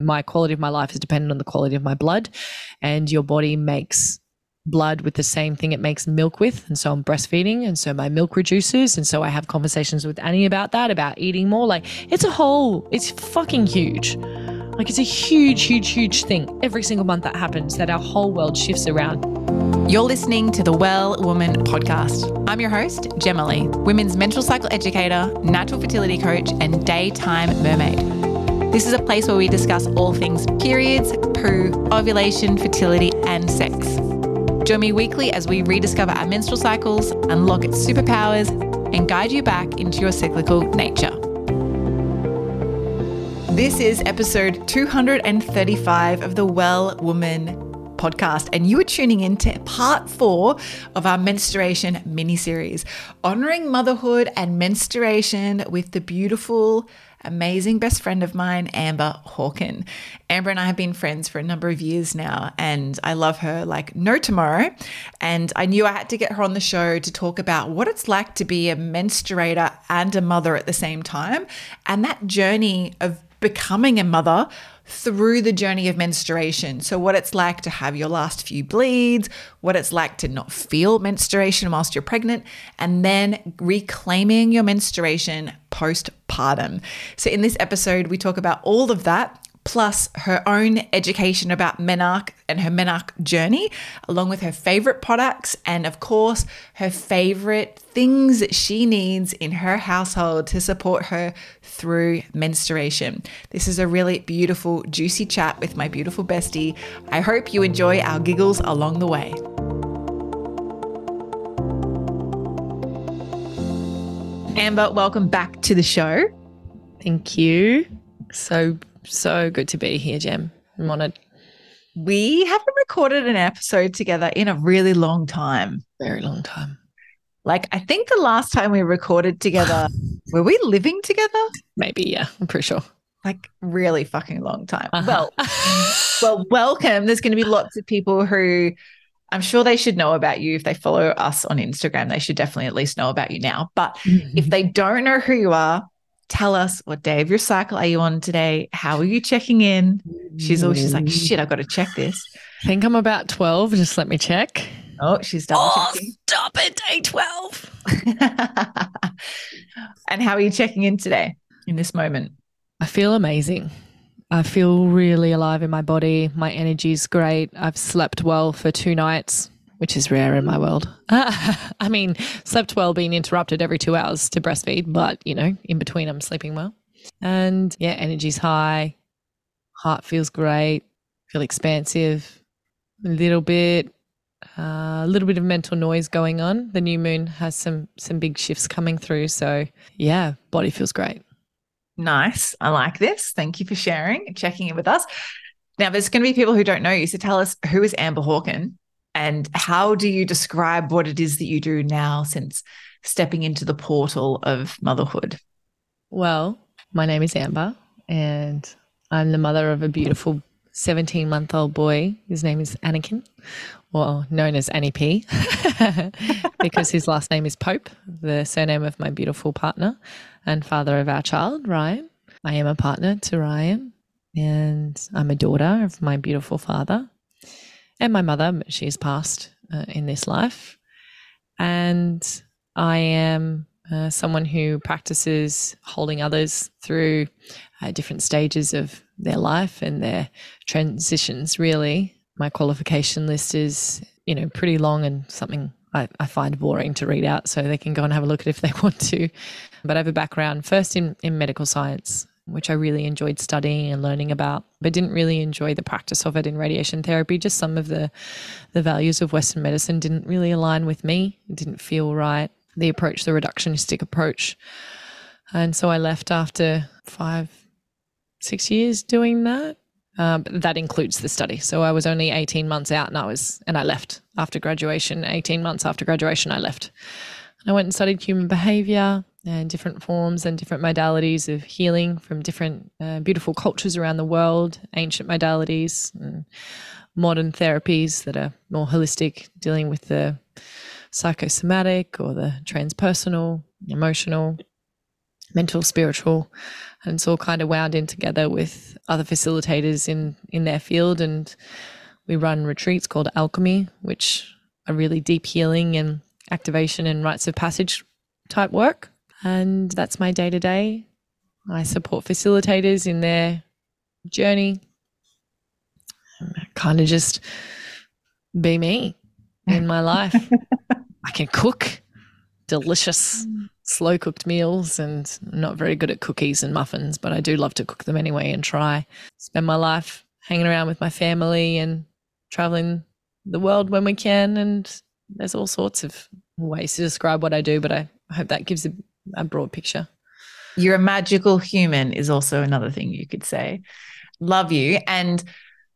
my quality of my life is dependent on the quality of my blood, and your body makes blood with the same thing it makes milk with. And so I'm breastfeeding. And so my milk reduces. And so I have conversations with Annie about that, about eating more. Like it's a whole, it's fucking huge. Like it's a huge, huge, huge thing every single month that happens that our whole world shifts around. You're listening to the Well Woman podcast. I'm your host, Jemalee, women's menstrual cycle educator, natural fertility coach, and daytime mermaid. This is a place where we discuss all things periods, poo, ovulation, fertility, and sex. Join me weekly as we rediscover our menstrual cycles, unlock its superpowers, and guide you back into your cyclical nature. This is episode 235 of the Well Woman podcast, and you are tuning in to part four of our menstruation mini series, honoring motherhood and menstruation with the beautiful amazing best friend of mine, Amber Hawken. Amber and I have been friends for a number of years now, and I love her like no tomorrow. And I knew I had to get her on the show to talk about what it's like to be a menstruator and a mother at the same time, and that journey of becoming a mother through the journey of menstruation. So, what it's like to have your last few bleeds, what it's like to not feel menstruation whilst you're pregnant, and then reclaiming your menstruation postpartum. So, in this episode, we talk about all of that plus her own education about Menarche and her Menarche journey, along with her favorite products and, of course, her favorite things that she needs in her household to support her through menstruation. This is a really beautiful, juicy chat with my beautiful bestie. I hope you enjoy our giggles along the way. Amber, welcome back to the show. Thank you. So so good to be here, Jem. I'm honored. We haven't recorded an episode together in a really long time. Very long time. Like, I think the last time we recorded together, were we living together? Maybe, yeah. I'm pretty sure. Like, really fucking long time. Uh-huh. Well, well, welcome. There's going to be lots of people who I'm sure they should know about you. If they follow us on Instagram, they should definitely at least know about you now. But mm-hmm. if they don't know who you are, tell us what day of your cycle are you on today? How are you checking in? She's always she's like, shit, I've got to check this. I think I'm about 12. Just let me check. Oh, she's double oh. Stop it, day 12. and how are you checking in today in this moment? I feel amazing. I feel really alive in my body. My energy's great. I've slept well for two nights which is rare in my world. I mean, slept well, being interrupted every two hours to breastfeed, but you know, in between, I'm sleeping well. And yeah, energy's high, heart feels great, feel expansive, a little bit, uh, a little bit of mental noise going on. The new moon has some some big shifts coming through, so yeah, body feels great. Nice. I like this. Thank you for sharing checking in with us. Now, there's going to be people who don't know you. So tell us who is Amber Hawken and how do you describe what it is that you do now since stepping into the portal of motherhood? Well, my name is Amber, and I'm the mother of a beautiful 17 month old boy. His name is Anakin, well, known as Annie P, because his last name is Pope, the surname of my beautiful partner and father of our child, Ryan. I am a partner to Ryan, and I'm a daughter of my beautiful father and my mother, she's passed uh, in this life. And I am uh, someone who practices holding others through uh, different stages of their life and their transitions, really. My qualification list is, you know, pretty long and something I, I, find boring to read out, so they can go and have a look at if they want to. But I have a background first in, in medical science which I really enjoyed studying and learning about, but didn't really enjoy the practice of it in radiation therapy. Just some of the the values of Western medicine didn't really align with me. It didn't feel right. The approach, the reductionistic approach. And so I left after five, six years doing that. Um, that includes the study. So I was only 18 months out and I was, and I left after graduation. 18 months after graduation, I left. I went and studied human behavior, and different forms and different modalities of healing from different uh, beautiful cultures around the world, ancient modalities, and modern therapies that are more holistic, dealing with the psychosomatic or the transpersonal, emotional, mental, spiritual, and it's all kind of wound in together with other facilitators in in their field. And we run retreats called Alchemy, which are really deep healing and activation and rites of passage type work. And that's my day to day. I support facilitators in their journey. Kind of just be me in my life. I can cook delicious, slow cooked meals and I'm not very good at cookies and muffins, but I do love to cook them anyway and try. Spend my life hanging around with my family and traveling the world when we can. And there's all sorts of ways to describe what I do, but I hope that gives a, a broad picture. You're a magical human, is also another thing you could say. Love you. And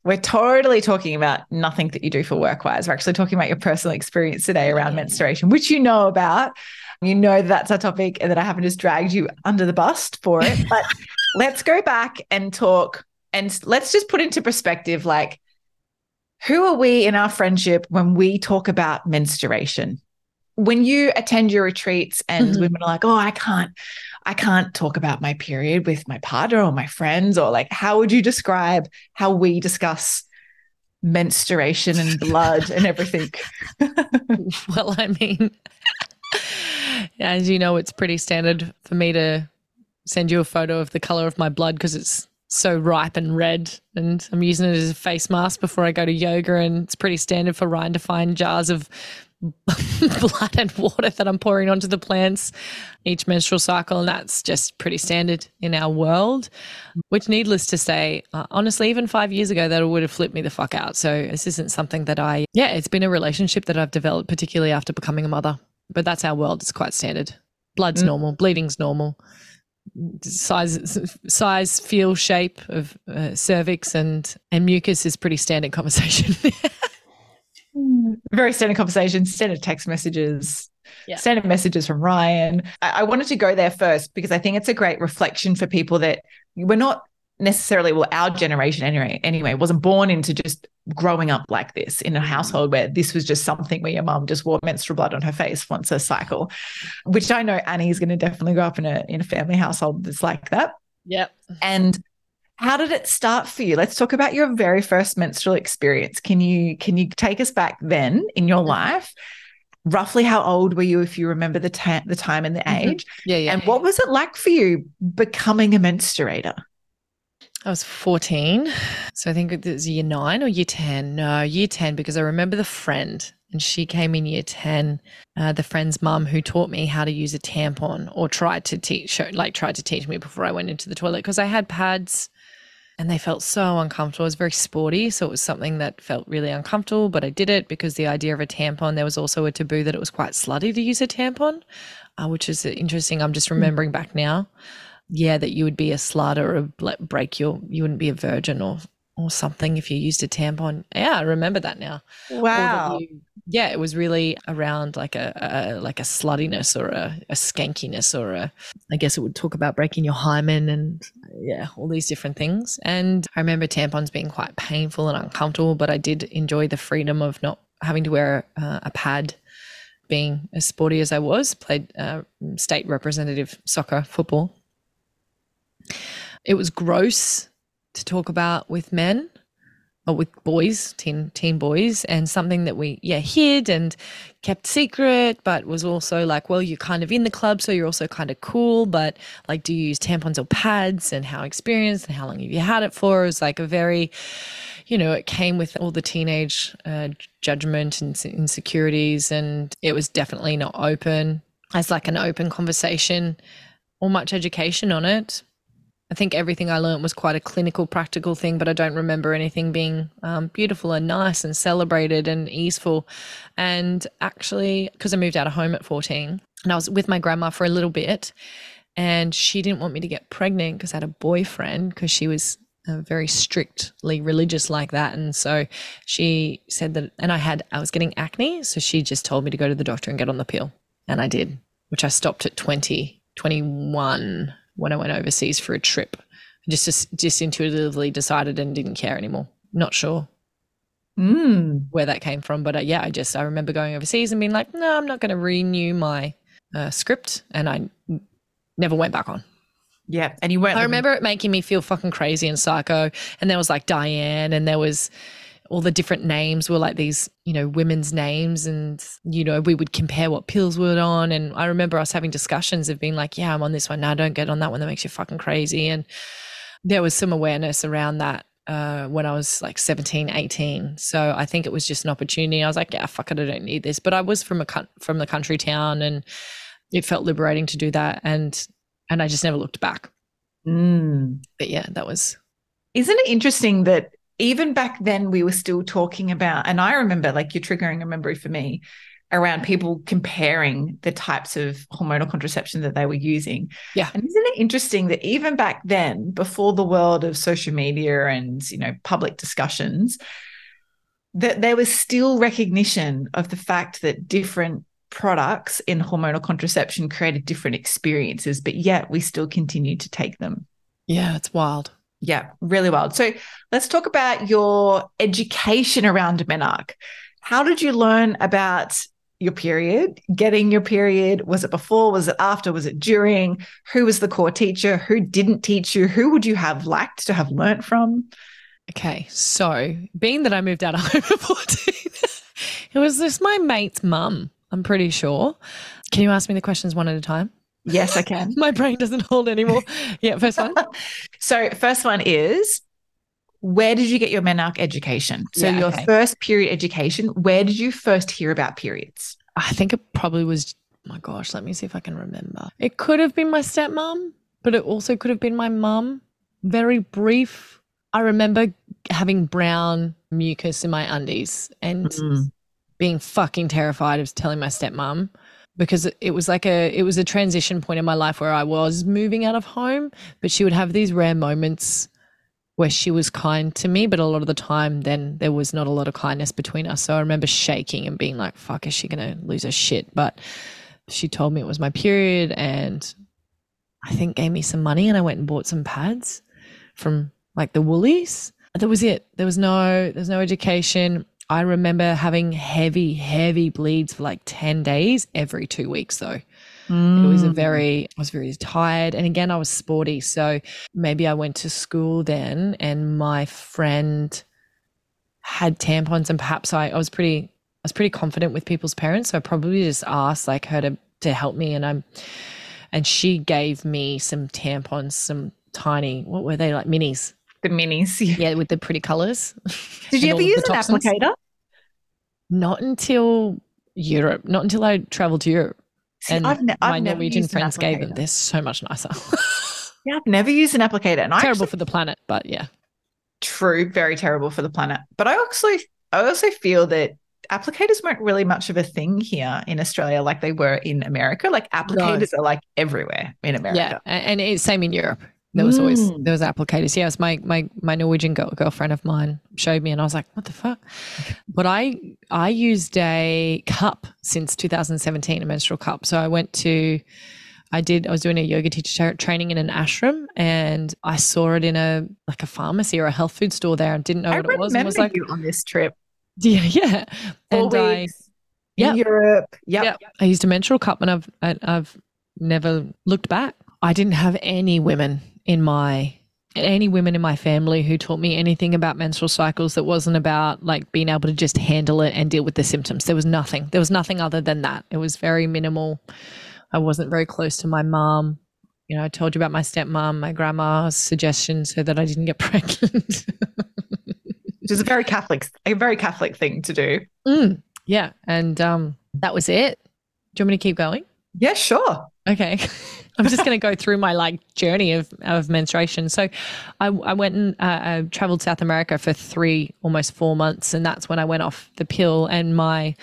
we're totally talking about nothing that you do for work wise. We're actually talking about your personal experience today around menstruation, which you know about. You know that that's a topic and that I haven't just dragged you under the bus for it. But let's go back and talk and let's just put into perspective like, who are we in our friendship when we talk about menstruation? When you attend your retreats and mm-hmm. women are like, oh, I can't, I can't talk about my period with my partner or my friends, or like, how would you describe how we discuss menstruation and blood and everything? well, I mean, as you know, it's pretty standard for me to send you a photo of the color of my blood because it's so ripe and red. And I'm using it as a face mask before I go to yoga. And it's pretty standard for Ryan to find jars of blood and water that I'm pouring onto the plants each menstrual cycle. And that's just pretty standard in our world, which, needless to say, uh, honestly, even five years ago, that would have flipped me the fuck out. So this isn't something that I, yeah, it's been a relationship that I've developed, particularly after becoming a mother. But that's our world. It's quite standard. Blood's mm. normal, bleeding's normal size size feel shape of uh, cervix and and mucus is pretty standard conversation very standard conversations, standard text messages yeah. standard messages from ryan. I, I wanted to go there first because i think it's a great reflection for people that we're not necessarily well our generation anyway anyway wasn't born into just growing up like this in a mm-hmm. household where this was just something where your mum just wore menstrual blood on her face once a cycle which i know annie's going to definitely grow up in a in a family household that's like that. Yep. And how did it start for you let's talk about your very first menstrual experience can you can you take us back then in your mm-hmm. life roughly how old were you if you remember the, ta- the time and the mm-hmm. age yeah yeah and what was it like for you becoming a menstruator I was 14. So I think it was year nine or year 10. No, year 10, because I remember the friend and she came in year 10 uh, the friend's mum who taught me how to use a tampon or tried to teach like tried to teach me before i went into the toilet because i had pads and they felt so uncomfortable. It was very sporty so it was something that felt really uncomfortable but i did it because the idea of a tampon there was also a taboo that it was quite slutty to use a tampon uh, which is interesting. I'm just hmm. remembering back now. Yeah, that you would be a slut or a break your, you wouldn't be a virgin or or something if you used a tampon. Yeah, I remember that now. Wow. You, yeah, it was really around like a, a like a sluttiness or a, a, skankiness or a. I guess it would talk about breaking your hymen and yeah, all these different things. And I remember tampons being quite painful and uncomfortable, but I did enjoy the freedom of not having to wear uh, a pad. Being as sporty as I was, played uh, state representative soccer, football, it was gross to talk about with men or with boys, teen teen boys, and something that we yeah hid and kept secret, but was also like, well, you're kind of in the club, so you're also kind of cool, but like, do you use tampons or pads, and how experienced, and how long have you had it for? It was like a very, you know, it came with all the teenage uh, judgment and insecurities, and it was definitely not open as like an open conversation or much education on it. I think everything I learned was quite a clinical, practical thing, but I don't remember anything being um, beautiful and nice and celebrated and easeful. And actually, because I moved out of home at 14 and I was with my grandma for a little bit, and she didn't want me to get pregnant because I had a boyfriend because she was uh, very strictly religious like that. And so she said that, and I had, I was getting acne. So she just told me to go to the doctor and get on the pill. And I did, which I stopped at 20, 21 when I went overseas for a trip. I just, just, just intuitively decided and didn't care anymore. Not sure mm. where that came from, but uh, yeah, I just I remember going overseas and being like, no, I'm not going to renew my uh, script, and I never went back on. Yeah. And you weren't. I remember it making me feel fucking crazy and psycho. And there was like Diane, and there was all the different names were like these, you know, women's names. And, you know, we would compare what pills we were on. And I remember us having discussions of being like, yeah, I'm on this one. now. don't get on that one. That makes you fucking crazy. And there was some awareness around that. Uh, when I was like 17, 18. So I think it was just an opportunity. I was like, yeah, fuck it, I don't need this. But I was from a from the country town and it felt liberating to do that. And and I just never looked back. Mm. But yeah, that was Isn't it interesting that even back then we were still talking about, and I remember like you're triggering a memory for me around people comparing the types of hormonal contraception that they were using. Yeah. And isn't it interesting that even back then, before the world of social media and, you know, public discussions, that there was still recognition of the fact that different products in hormonal contraception created different experiences, but yet we still continue to take them. yeah, it's wild. Yeah, really wild. So let's talk about your education around menarche. How did you learn about your period, getting your period? Was it before? Was it after? Was it during? Who was the core teacher? Who didn't teach you? Who would you have liked to have learnt from? Okay, so being that I moved out of home at 14, it was just my mate's mum, I'm pretty sure. Can you ask me the questions one at a time? Yes, I can. My brain doesn't hold anymore. Yeah, first one. so, first one is where did you get your menarche education? So, Yeah, your okay. first period education, where did you first hear about periods? I think it probably was, my gosh, let me see if I can remember. It could have been my stepmom, but it also could have been my mum. Very brief. I remember having brown mucus in my undies and mm. being fucking terrified of telling my stepmom because it- was like a it was a transition point in my life where I was moving out of home, but she would have these rare moments where she was kind to me, but a lot of the time then there was not a lot of kindness between us. So I remember shaking and being like, fuck, is she gonna lose her shit? But she told me it was my period and I think gave me some money and I went and bought some pads from like the Woolies. That was it. There was no there's no education. I remember having heavy, heavy bleeds for like 10 days every two weeks though. It was a mm. very I was very tired. And again, I was sporty. So maybe I went to school then and my friend had tampons and perhaps I, I was pretty I was pretty confident with people's parents. So I probably just asked like her to to help me and I'm and she gave me some tampons, some tiny what were they like minis? The minis. Yeah, with the pretty colours. Did you ever use an toxins. applicator? Not until Europe. Not until I traveled to Europe. See, and I've ne- I've my never Norwegian friends gave them. They're so much nicer. Yeah, I've never used an applicator, and Terrible actually, for the planet, but yeah. true, very terrible for the planet. But I also, I also feel that applicators weren't really much of a thing here in Australia, like they were in America. Like applicators are like everywhere in America. a- and it's same in Europe. There was always Mm. there was applicators. Yes, my my my Norwegian girl, girlfriend of mine showed me, and I was like, "What the fuck?" But I I used a cup since 2017, a menstrual cup. So I went to, I did I was doing a yoga teacher training in an ashram, and I saw it in a like a pharmacy or a health food store there, and didn't know I what it was, remember was like, you on this trip. "Yeah, yeah." Four And I, weeks in Yep. Europe. Yep. Yep. I used a menstrual cup and I've I- I've never looked back. I didn't have any women in my any women in my family who taught me anything about menstrual cycles that wasn't about like being able to just handle it and deal with the symptoms. There was nothing. There was nothing other than that. It was very minimal. I wasn't very close to my mom. You know, I told you about my stepmom, my grandma's suggestion so that I didn't get pregnant. Which is a very Catholic, a very Catholic thing to do. Mm, yeah. And um, that was it. Do you want me to keep going? Yeah, sure. Okay. I'm just going to go through my like journey of, of menstruation. So I, I went and uh, I traveled South America for three, almost four months. And that's when I went off the pill and my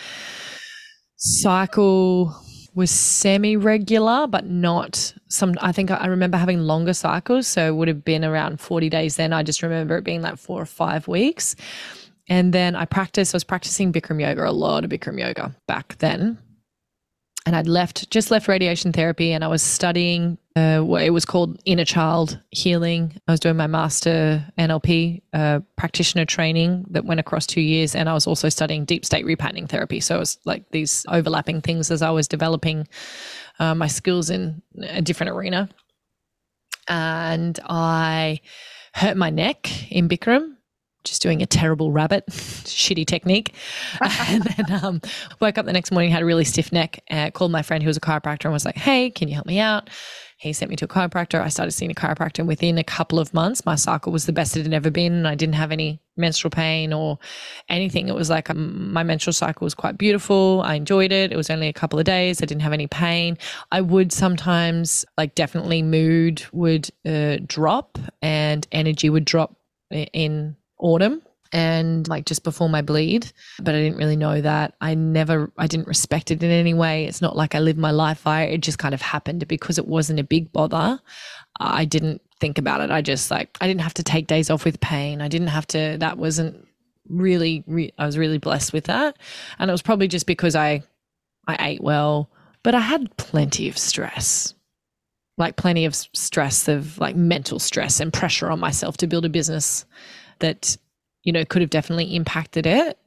cycle was semi regular, but not some. I think I I remember having longer cycles. So it would have been around 40 days then. I just remember it being like four or five weeks. And then I practiced, I was practicing Bikram yoga, a lot of Bikram yoga back then and I'd left just left radiation therapy and I was studying uh, what it was called inner child healing. I was doing my master NLP uh, practitioner training that went across two years, and I was also studying deep state repatterning therapy. So it was like these overlapping things as I was developing uh, my skills in a different arena. and I hurt my neck in Bikram just doing a terrible rabbit, shitty technique. and then um, woke up the next morning, had a really stiff neck, uh, called my friend who was a chiropractor and was like, hey, can you help me out? He sent me to a chiropractor. I started seeing a chiropractor, and within a couple of months, my cycle was the best it had ever been. And I didn't have any menstrual pain or anything. It was like um, my menstrual cycle was quite beautiful. I enjoyed it. It was only a couple of days. I didn't have any pain. I would sometimes, like, definitely mood would uh, drop and energy would drop in autumn and like just before my bleed but i didn't really know that. I never i didn't respect it in any way. It's not like i lived my life. By it just kind of happened. Because it wasn't a big bother i didn't think about it. I just like i didn't have to take days off with pain. I didn't have to that wasn't really re- i was really blessed with that. And it was probably just because i i ate well. But i had plenty of stress. Like plenty of stress of like mental stress and pressure on myself to build a business that, you know, could have definitely impacted it,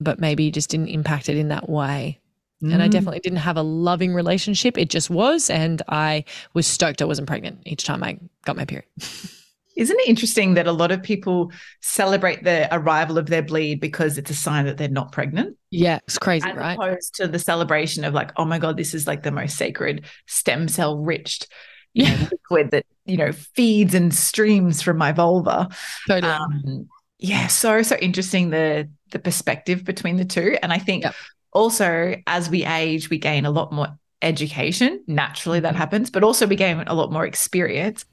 but maybe just didn't impact it in that way. Mm. And I mm. definitely didn't have a loving relationship. It just was. And I was stoked I wasn't pregnant each time I got my period. Isn't it interesting that a lot of people celebrate the arrival of their bleed because it's a sign that they're not pregnant? Yeah, it's crazy, as right? Opposed to the celebration of like, oh my God, this is like the most sacred stem cell rich yeah. Know, liquid that you know feeds and streams from my vulva. Totally. Um, yeah, so so interesting the the perspective between the two, and I think yep. also as we age, we gain a lot more education. Naturally, that mm-hmm. happens, but also we gain a lot more experience.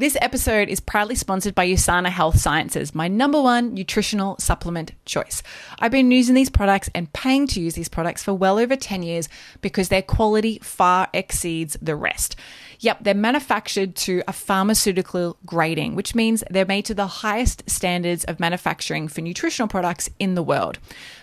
This episode is proudly sponsored by USANA Health Sciences, my number one nutritional supplement choice. I've been using these products and paying to use these products for well over 10 years because their quality far exceeds the rest. Yep, they're manufactured to a pharmaceutical grading, which means they're made to the highest standards of manufacturing for nutritional products in the world.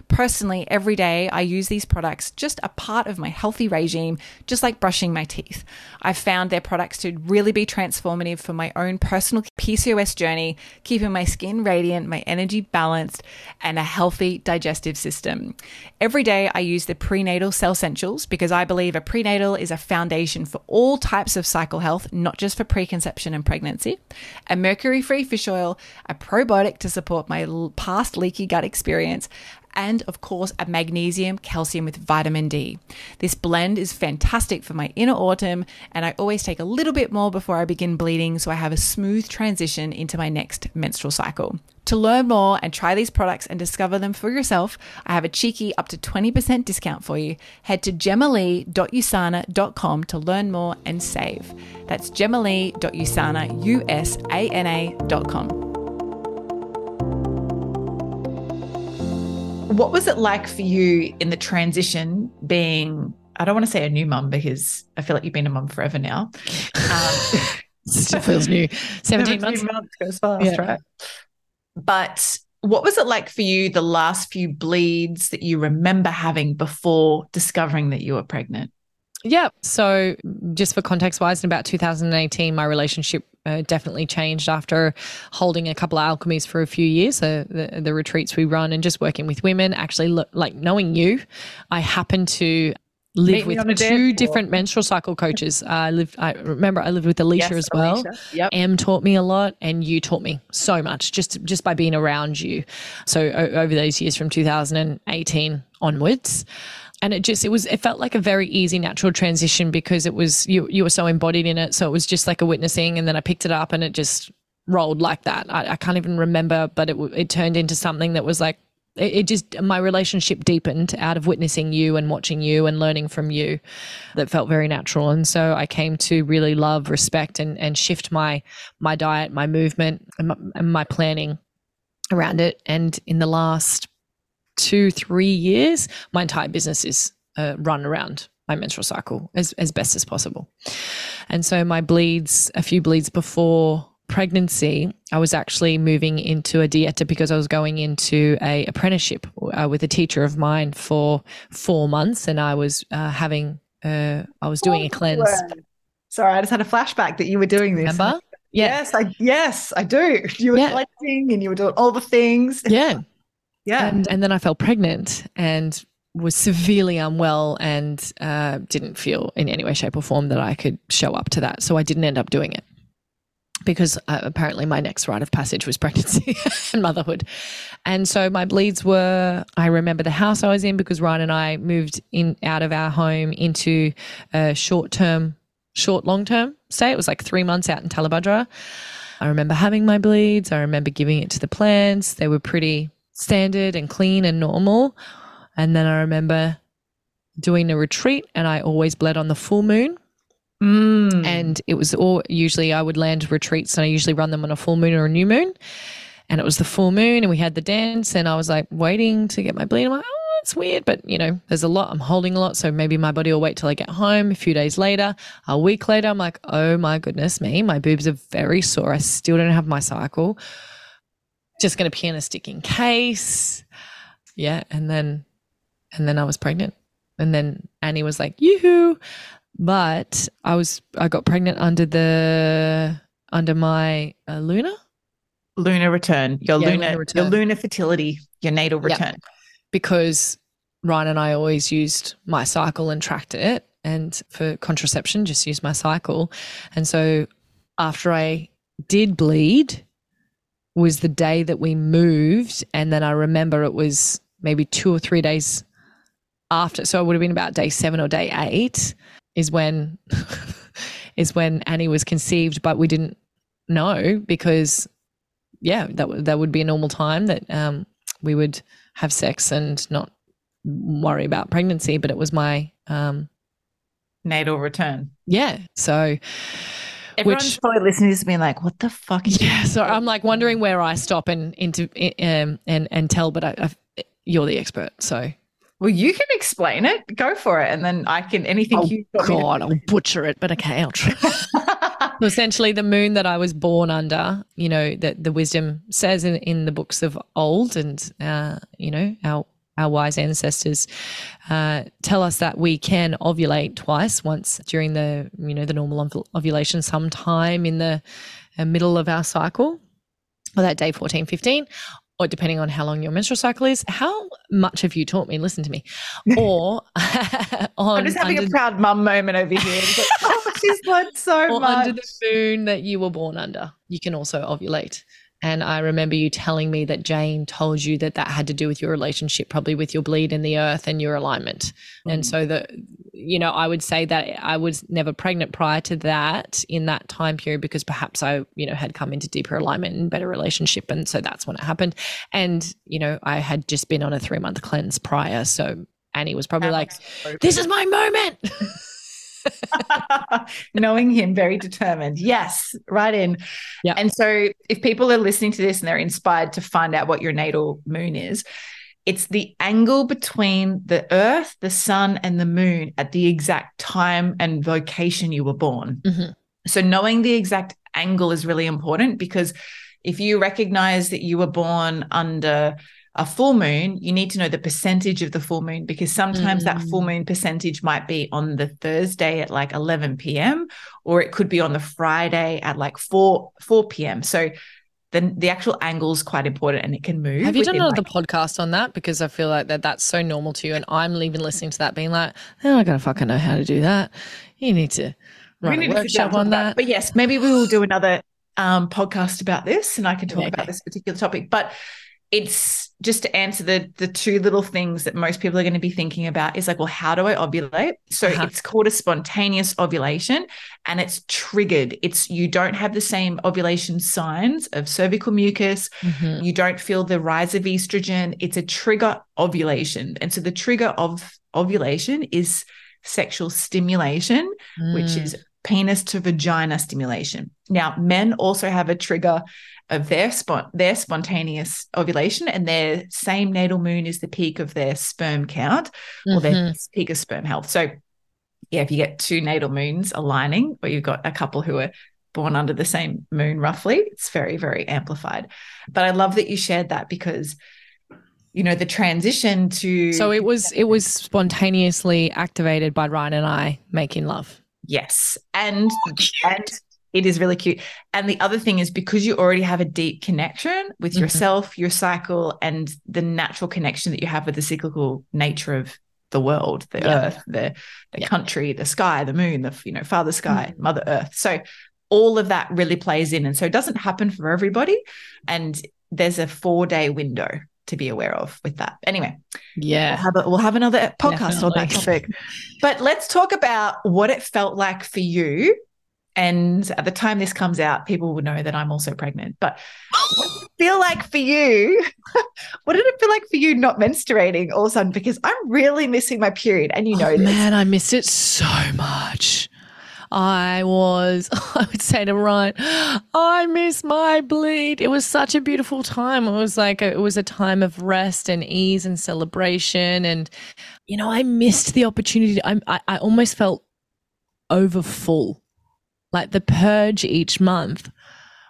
Personally, every day I use these products just a part of my healthy regime, just like brushing my teeth. I've found their products to really be transformative for my own personal PCOS journey, keeping my skin radiant, my energy balanced, and a healthy digestive system. Every day I use the prenatal CellSentials because I believe a prenatal is a foundation for all types of cycle health, not just for preconception and pregnancy. A mercury free fish oil, a probiotic to support my past leaky gut experience, and of course a magnesium calcium with vitamin D. This blend is fantastic for my inner autumn and I always take a little bit more before I begin bleeding so I have a smooth transition into my next menstrual cycle. To learn more and try these products and discover them for yourself, I have a cheeky up to 20% discount for you. Head to jemalee.usana.com to learn more and save. That's jemalee.usana.com. What was it like for you in the transition being, I don't want to say a new mum because I feel like you've been a mum forever now. Um, Still feels new. 17 months. months goes fast, yeah. right? But what was it like for you the last few bleeds that you remember having before discovering that you were pregnant? Yeah. So, just for context wise, in about 2018, my relationship uh, definitely changed after holding a couple of alchemies for a few years. Uh, the, the retreats we run and just working with women. Actually, like knowing you, I happen to live with two different menstrual cycle coaches. I lived. I remember I lived with Alicia yes, as well. Alicia. Yep. Em taught me a lot, and you taught me so much just just by being around you. So o- over those years from 2018 onwards and it just it was it felt like a very easy natural transition because it was you you were so embodied in it. So it was just like a witnessing and then i picked it up and it just rolled like that. I, I can't even remember but it it turned into something that was like it, it just my relationship deepened out of witnessing you and watching you and learning from you that felt very natural. And so i came to really love respect and and shift my my diet my movement and my, and my planning around it. And in the last two, three years, my entire business is uh, run around my menstrual cycle as, as best as possible. And so my bleeds, a few bleeds before pregnancy, I was actually moving into a dieta because I was going into a apprenticeship uh, with a teacher of mine for four months, and I was uh, having, uh, I was doing oh, a cleanse. Sorry, I just had a flashback that you were doing this. Remember? Yeah. Yes, I yes, I do. You were yeah. cleansing and you were doing all the things. Yeah. Yeah. And, and then I fell pregnant and was severely unwell and uh, didn't feel in any way, shape, or form that I could show up to that. So I didn't end up doing it because uh, apparently my next rite of passage was pregnancy and motherhood. And so my bleeds were, I remember the house I was in because Ryan and I moved in out of our home into a short term, short, long term stay. It was like three months out in Tallebudgera. I remember having my bleeds. I remember giving it to the plants. They were pretty standard and clean and normal. And then I remember doing a retreat and I always bled on the full moon. Mm. And it was all usually I would land retreats and I usually run them on a full moon or a new moon. And it was the full moon and we had the dance and I was like waiting to get my bleed. I'm like, oh, it's weird, but you know, there's a lot. I'm holding a lot. So maybe my body will wait till I get home. A few days later, a week later, I'm like, oh my goodness me, my boobs are very sore. I still don't have my cycle. Just going to pee in a stick in case. Yeah. And then, and then I was pregnant. And then Annie was like, yoo-hoo. But I was, I got pregnant under the, under my uh, Luna. lunar return, your Yeah, lunar, lunar your return. lunar fertility, your natal return. because Ryan and I always used my cycle and tracked it. And for contraception, just used my cycle. And so after I did bleed, was the day that we moved. And then I remember it was maybe two or three days after. So it would have been about day seven or day eight is when is when Annie was conceived, but we didn't know because yeah, that that would be a normal time that um, we would have sex and not worry about pregnancy. But it was my um, Natal return. yeah. So Everyone's Which- probably listening to being like, what the fuck is yeah. So I'm like wondering where I stop and into um, and and tell, but I, I, you're the expert, so Well, you can explain it. Go for it. And then I can anything oh you me God, I'll butcher it, but okay, I'll try. So essentially the moon that I was born under, you know, that the wisdom says in, in the books of old and, uh, you know, our, our wise ancestors uh, tell us that we can ovulate twice, once during the, you know, the normal ov- ovulation sometime in the uh, middle of our cycle, or that day 14, 15, or depending on how long your menstrual cycle is. How much have you taught me? Listen to me. Or on I'm just having under- a proud mum moment over here. Like, oh, she's learned so much. under the moon that you were born under. You can also ovulate. And I remember you telling me that Jane told you that that had to do with your relationship, probably with your bleed in the earth and your alignment. And so the, you know, I would say that I was never pregnant prior to that in that time period because perhaps I, you know, had come into deeper alignment and better relationship. And so that's when it happened. And, you know, I had just been on a three month cleanse prior. So Annie was probably like, this is my moment. knowing him very determined yes right in Yeah. and so if people are listening to this and they're inspired to find out what your natal moon is it's the angle between the earth the sun and the moon at the exact time and location you were born Mhm. so knowing the exact angle is really important because if you recognize that you were born under a full moon, you need to know the percentage of the full moon because sometimes that full Mm. moon percentage might be on the Thursday at like 11 p.m. or it could be on the Friday at like 4 4 p.m. So then the actual angle is quite important and it can move. Have you done another like- podcast on that? Because I feel like that that's so normal to you, and I'm even listening to that, being like, "Oh, I gotta fucking know how to do that." You need to we run need a workshop on it. that. But yes, maybe we will do another um, podcast about this and I can talk Yeah, about this particular topic. But it's just to answer the the two little things that most people are going to be thinking about is like, well, how do I ovulate? So Uh-huh. it's called a spontaneous ovulation and it's triggered. It's you don't have the same ovulation signs of cervical mucus, Mhm. you don't feel the rise of estrogen. It's a trigger ovulation. And so the trigger of ovulation is sexual stimulation which Mm. is penis to vagina stimulation. Now, men also have a trigger of their spont their spontaneous ovulation, and their same natal moon is the peak of their sperm count or their Mhm. peak of sperm health. So, yeah, if you get two natal moons aligning, or you've got a couple who are born under the same moon roughly, it's very, very amplified. But I love that you shared that because you know the transition to So it was it was spontaneously activated by Ryan and I making love. Yes. And and it is really cute. And the other thing is because you already have a deep connection with Mhm. yourself, your cycle, and the natural connection that you have with the cyclical nature of the world, the yeah. earth, the the yeah. country, the sky, the moon, the you know, Father Sky, mm-hmm. Mother Earth. So all of that really plays in. And so it doesn't happen for everybody. And there's a four day window to be aware of with that. Anyway, yeah, we'll have, a, we'll have another podcast Definitely. on that topic. but let's talk about what it felt like for you. And at the time this comes out, people will know that I'm also pregnant. But what did it feel like for you? what did it feel like for you not menstruating all of a sudden? Because I'm really missing my period, and you know oh, this. Man, I missed it so much. I was, I would say to Ryan, I miss my bleed. It was such a beautiful time. It was like, a, it was a time of rest and ease and celebration. And, you know, I missed the opportunity. I, I, I almost felt over full. Like the purge each month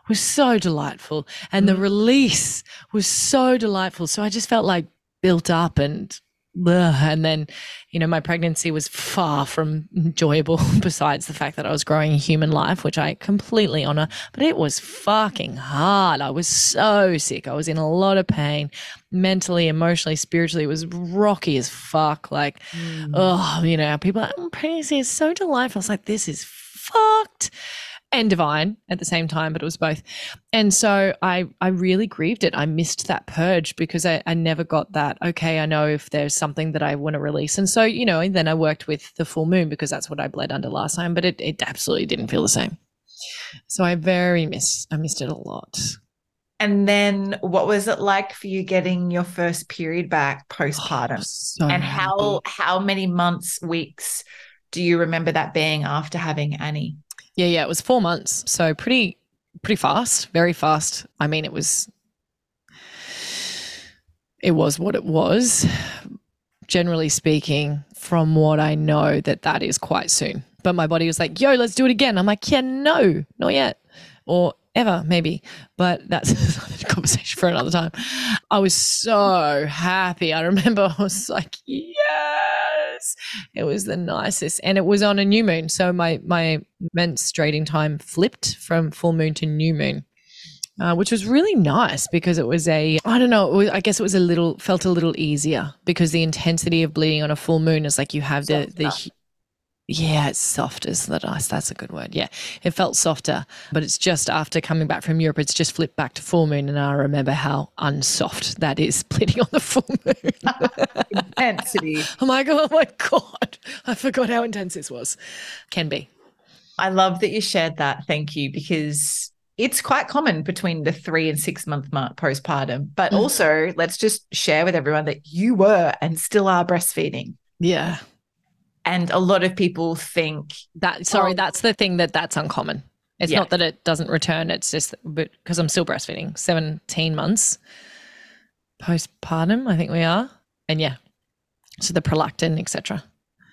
was so delightful. And the mm. release was so delightful. So I just felt like built up and and then, you know, my pregnancy was far from enjoyable besides the fact that I was growing a human life, which I completely honor, but it was fucking hard. I was so sick. I was in a lot of pain mentally, emotionally, spiritually. It was rocky as fuck. Like, mm. oh, you know, people are like, pregnancy is so delightful. I was like, this is fucked and divine at the same time, but it was both. And so I, I really grieved it. I missed that purge because I, I never got that. Okay, I know if there's something that I want to release. And so, you know, and then I worked with the full moon because that's what I bled under last time, but it, it absolutely didn't feel the same. So I very miss, I missed it a lot. And then what was it like for you getting your first period back oh, postpartum? Oh, so and how, how many months, weeks do you remember that being after having Annie? Yeah, yeah, it was four months. So pretty, pretty fast, very fast. I mean, it was, it was what it was. Generally speaking, from what I know, that that is quite soon. But my body was like, "Yo, let's do it again." I'm like, "Yeah, no, not yet," or ever, maybe. But that's a conversation for another time. I was so happy. I remember I was like, yes. It was the nicest. And it was on a new moon. So my my menstruating time flipped from full moon to new moon. Uh, which was really nice because it was a I don't know was, I guess it was a little felt a little easier because the intensity of bleeding on a full moon is like you have the the yeah, it's soft is the nice. That's a good word. Yeah, it felt softer, but it's just after coming back from Europe, it's just flipped back to full moon, and I remember how unsoft that is bleeding on the full moon. Intensity. I'm like, oh my god, I forgot how intense this was. Can be. I love that you shared that. Thank you, because it's quite common between the three and six month mark postpartum. But mm. also, let's just share with everyone that you were and still are breastfeeding. Yeah and a lot of people think that sorry oh, that's the thing that that's uncommon. It's yeah. not that it doesn't return it's just but because i'm still breastfeeding 17 months postpartum i think we are. And yeah so the prolactin etc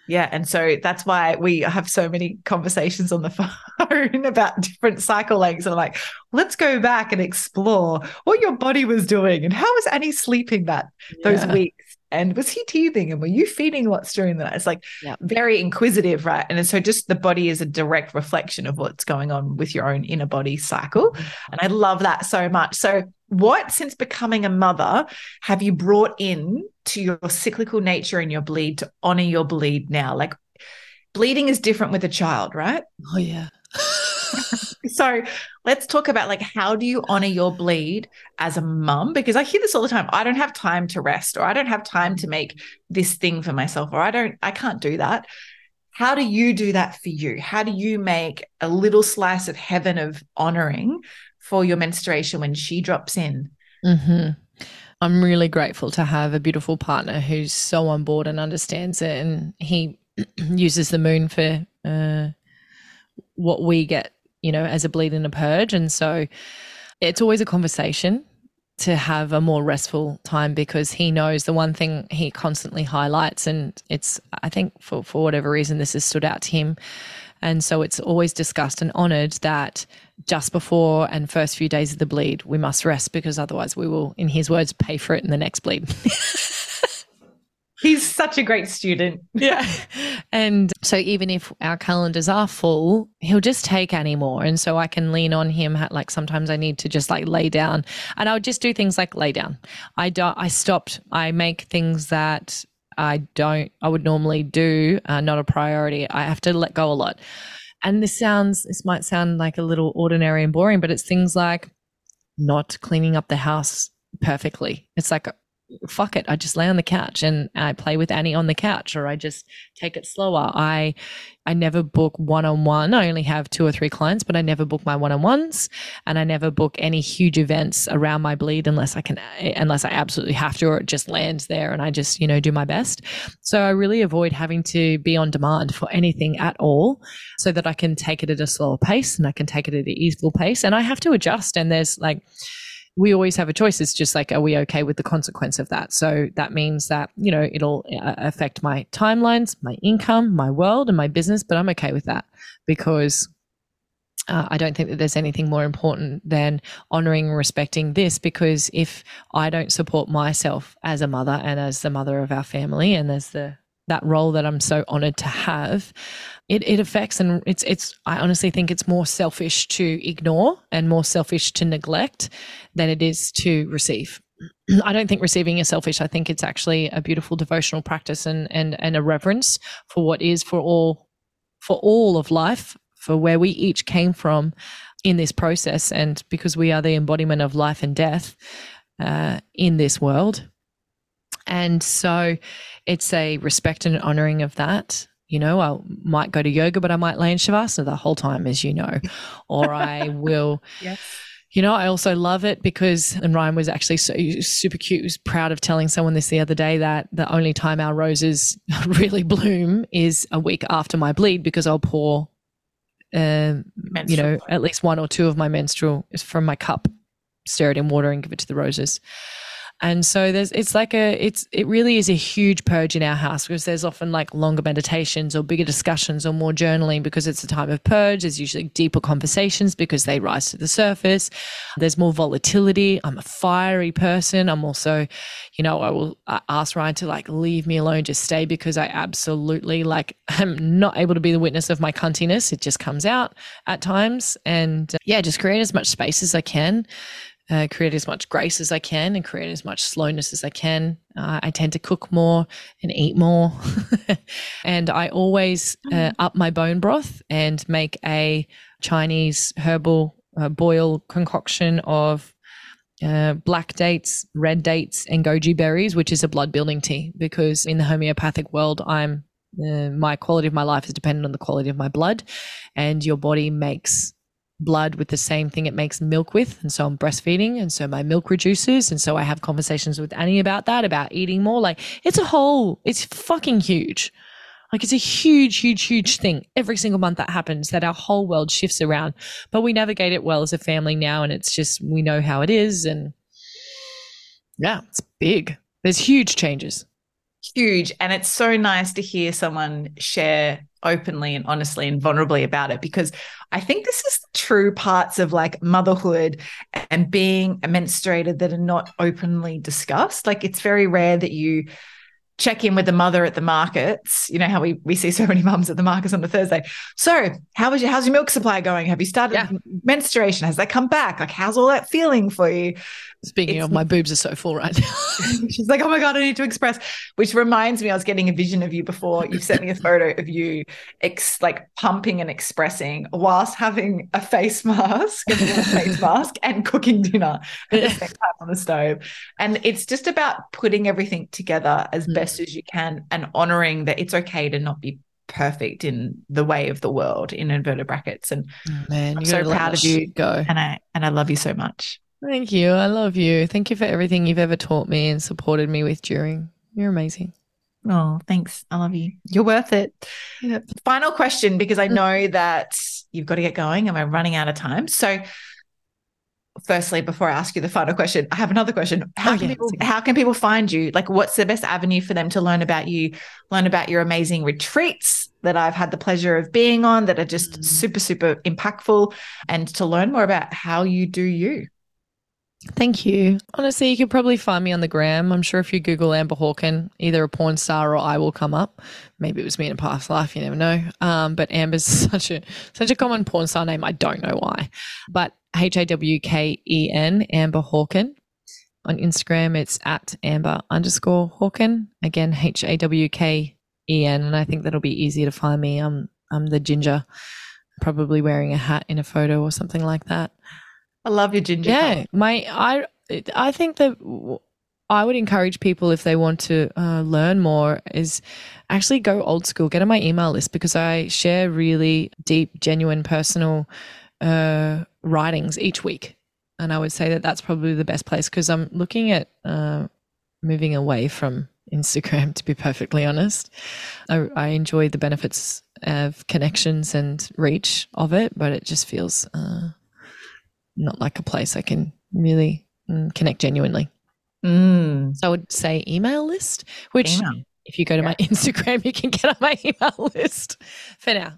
yeah and so that's why we have so many conversations on the phone about different cycle lengths. And like let's go back and explore what your body was doing and how was annie sleeping that those yeah. weeks and was he teething? And were you feeding lots during the night? It's like yeah. very inquisitive right? And so just the body is a direct reflection of what's going on with your own inner body cycle. Mm-hmm. and i love that so much. So what since becoming a mother have you brought in to your cyclical nature and your bleed to honor your bleed now? Like bleeding is different with a child right? Oh yeah so let's talk about like how do you honor your bleed as a mum? Because i hear this all the time i don't have time to rest or i don't have time to make this thing for myself or i don't i can't do that. How do you do that for you? How do you make a little slice of heaven of honoring for your menstruation when she drops in? Mm-hmm. i'm really grateful to have a beautiful partner who's so on board and understands it and he uses the moon for uh, what we get you know, as a bleed and a purge. And so it's always a conversation to have a more restful time because he knows the one thing he constantly highlights. And it's I think for for whatever reason this has stood out to him. And so it's always discussed and honored that just before and first few days of the bleed we must rest because otherwise we will in his words pay for it in the next bleed He's such a great student. Yeah. and so even if our calendars are full, he'll just take Annie more. And so I can lean on him. Like sometimes I need to just like lay down and I'll just do things like lay down. I, don't, I stopped. I make things that I don't, I would normally do, uh, not a priority. I have to let go a lot. And this sounds, this might sound like a little ordinary and boring, but it's things like not cleaning up the house perfectly. It's like fuck it, I just lay on the couch and I play with Annie on the couch or I just take it slower. I I never book one-on-one. I only have two or three clients, but I never book my one-on-ones and I never book any huge events around my bleed unless I can eh, unless I absolutely have to or it just lands there and I just, you know, do my best. So I really avoid having to be on demand for anything at all so that I can take it at a slower pace and I can take it at an easeful pace and I have to adjust and there's like we always have a choice. It's just like, are we okay with the consequence of that? So that means that, you know, it'll uh, affect my timelines, my income, my world, and my business, but I'm okay with that because uh, I don't think that there's anything more important than honoring and respecting this because if I don't support myself as a mother and as the mother of our family and as the that role that I'm so honored to have, it, it affects and it's it's I honestly think it's more selfish to ignore and more selfish to neglect than it is to receive. I don't think receiving is selfish. I think it's actually a beautiful devotional practice and and and a reverence for what is for all for all of life, for where we each came from in this process, and because we are the embodiment of life and death uh, in this world. And so it's a respect and honoring of that. You know, I might go to yoga, but I might lay in Shavasana the whole time, as you know, or I will. yes. You know, I also love it because, and Ryan was actually so super cute. He was proud of telling someone this the other day that the only time our roses really bloom is a week after my bleed because I'll pour, uh, you know, at least one or two of my menstrual from my cup, stir it in water and give it to the roses. And so there's it's like a it's it really is a huge purge in our house because there's often like longer meditations or bigger discussions or more journaling because it's a time of purge. There's usually deeper conversations because they rise to the surface. There's more volatility. I'm a fiery person. I'm also, you know, I will ask Ryan to like leave me alone, just stay because I absolutely like am not able to be the witness of my cuntiness. It just comes out at times. And uh, yeah, just create as much space as I can uh, create as much grace as I can and create as much slowness as I can. Uh, I tend to cook more and eat more. and I always uh, mm-hmm. up my bone broth and make a Chinese herbal uh, boil concoction of uh, black dates, red dates, and goji berries, which is a blood building tea. Because in the homeopathic world, I'm uh, my quality of my life is dependent on the quality of my blood, and your body makes blood with the same thing it makes milk with. And so I'm breastfeeding. And so my milk reduces. And so I have conversations with Annie about that, about eating more. Like it's a whole, it's fucking huge. Like it's a huge, huge, huge thing every single month that happens that our whole world shifts around. But we navigate it well as a family now. And it's just, we know how it is. And yeah, it's big. There's huge changes. Huge. And it's so nice to hear someone share openly and honestly and vulnerably about it because I think this is the true parts of like motherhood and being menstruated that are not openly discussed. Like it's very rare that you check in with the mother at the markets. You know how we we see so many mums at the markets on the Thursday. So, how was your how's your milk supply going? Have you started yeah. menstruation? Has that come back? Like, how's all that feeling for you? Speaking it's, of, my boobs are so full right now. she's like, oh my God, I need to express, which reminds me, I was getting a vision of you before. You sent me a photo of you ex- like pumping and expressing whilst having a face mask, a face mask, and cooking dinner at the same time on the stove. And it's just about putting everything together as mm. best as you can and honoring that it's okay to not be perfect in the way of the world in inverted brackets and oh, man I'm so proud of you go and I and I love you so much Thank you. I love you. Thank you for everything you've ever taught me and supported me with during. You're amazing. Oh, thanks. I love you. You're worth it. Yep. Final question because I mm. know that you've got to get going and we're running out of time. So, firstly, before I ask you the final question, I have another question. How, oh, can, people, how can people find you? Like, what's the best avenue for them to learn about you, learn about your amazing retreats that I've had the pleasure of being on that are just mm. super, super impactful, and to learn more about how you do you? Thank you. Honestly, you could probably find me on the gram. I'm sure if you Google Amber Hawken, either a porn star or I will come up. Maybe it was me in a past life. You never know. Um, but Amber's such a such a common porn star name. I don't know why. But H A W K E N Amber Hawken. on Instagram, it's at Amber underscore Hawken. Again, H A W K E N. And I think that'll be easier to find me. I'm, I'm the ginger, probably wearing a hat in a photo or something like that. I love your ginger. Yeah. colour. My, I, I think that I would encourage people if they want to uh, learn more is actually go old school, get on my email list because I share really deep, genuine, personal uh, writings each week. And I would say that that's probably the best place because I'm looking at uh, moving away from Instagram, to be perfectly honest. I, I enjoy the benefits of connections and reach of it, but it just feels uh, not like a place I can really mm, connect genuinely. Mm. So I would say email list, which if you go to my Instagram, you can get on my email list for now.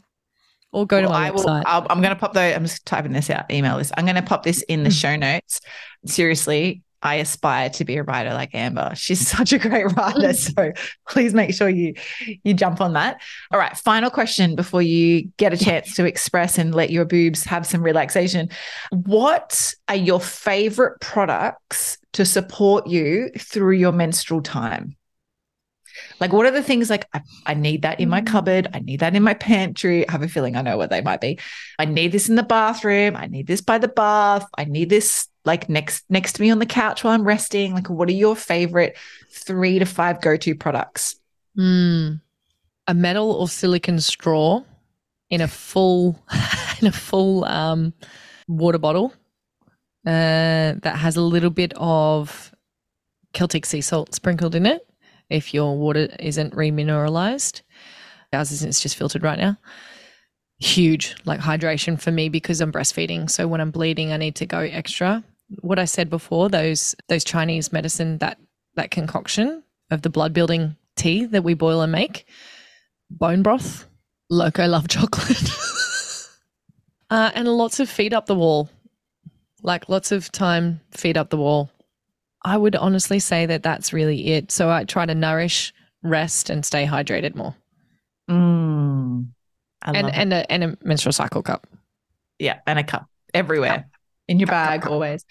Or go to my I will, website. I'll, I'm going to pop the, I'm just typing this out, email list. I'm going to pop this in the Mm. show notes. Seriously, I aspire to be a writer like Amber. She's such a great writer. So please make sure you you jump on that. All right. Final question before you get a chance to express and let your boobs have some relaxation. What are your favorite products to support you through your menstrual time? Like, what are the things like I, I need that in my Mm. cupboard? I need that in my pantry. I have a feeling I know what they might be. I need this in the bathroom. I need this by the bath. I need this like next next to me on the couch while I'm resting. Like, what are your favorite three to five go to products? Mm. A metal or silicon straw in a full in a full um, water bottle uh, that has a little bit of Celtic sea salt sprinkled in it. If your water isn't remineralized, ours isn't. It's just filtered right now. Huge, like hydration for me because I'm breastfeeding. So when I'm bleeding, I need to go extra. What I said before, those those Chinese medicine that that concoction of the blood building tea that we boil and make, bone broth, loco love chocolate, uh, and lots of feet up the wall, like lots of time feet up the wall. I would honestly say that that's really it. So I try to nourish, rest, and stay hydrated more, Mm, and and a, and a menstrual cycle cup. yeah, and a cup everywhere in your bag always.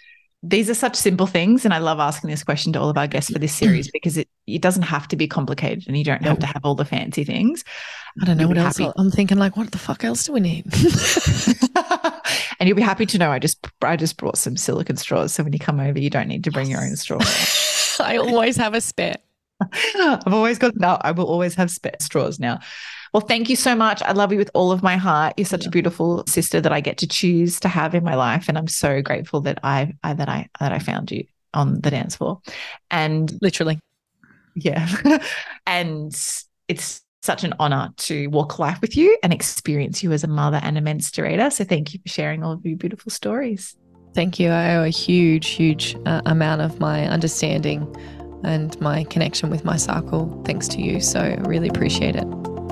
These are such simple things, and I love asking this question to all of our guests for this mm. series because it it doesn't have to be complicated, and you don't have to have all the fancy things. I don't know what else. happy. I'm thinking like, what the fuck else do we need? and you'll be happy to know I just I just brought some silicon straws, so when you come over, you don't need to bring your own straw. I always have a spare. I've always got no, I will always have spare straws now. Well, thank you so much. I love you with all of my heart. You're such a beautiful sister that I get to choose to have in my life, and I'm so grateful that I, I that I that I found you on the dance floor. And Literally. yeah, and it's such an honor to walk life with you and experience you as a mother and a menstruator. So thank you for sharing all of your beautiful stories. Thank you. I owe a huge, huge uh, amount of my understanding and my connection with my cycle thanks to you. So I really appreciate it.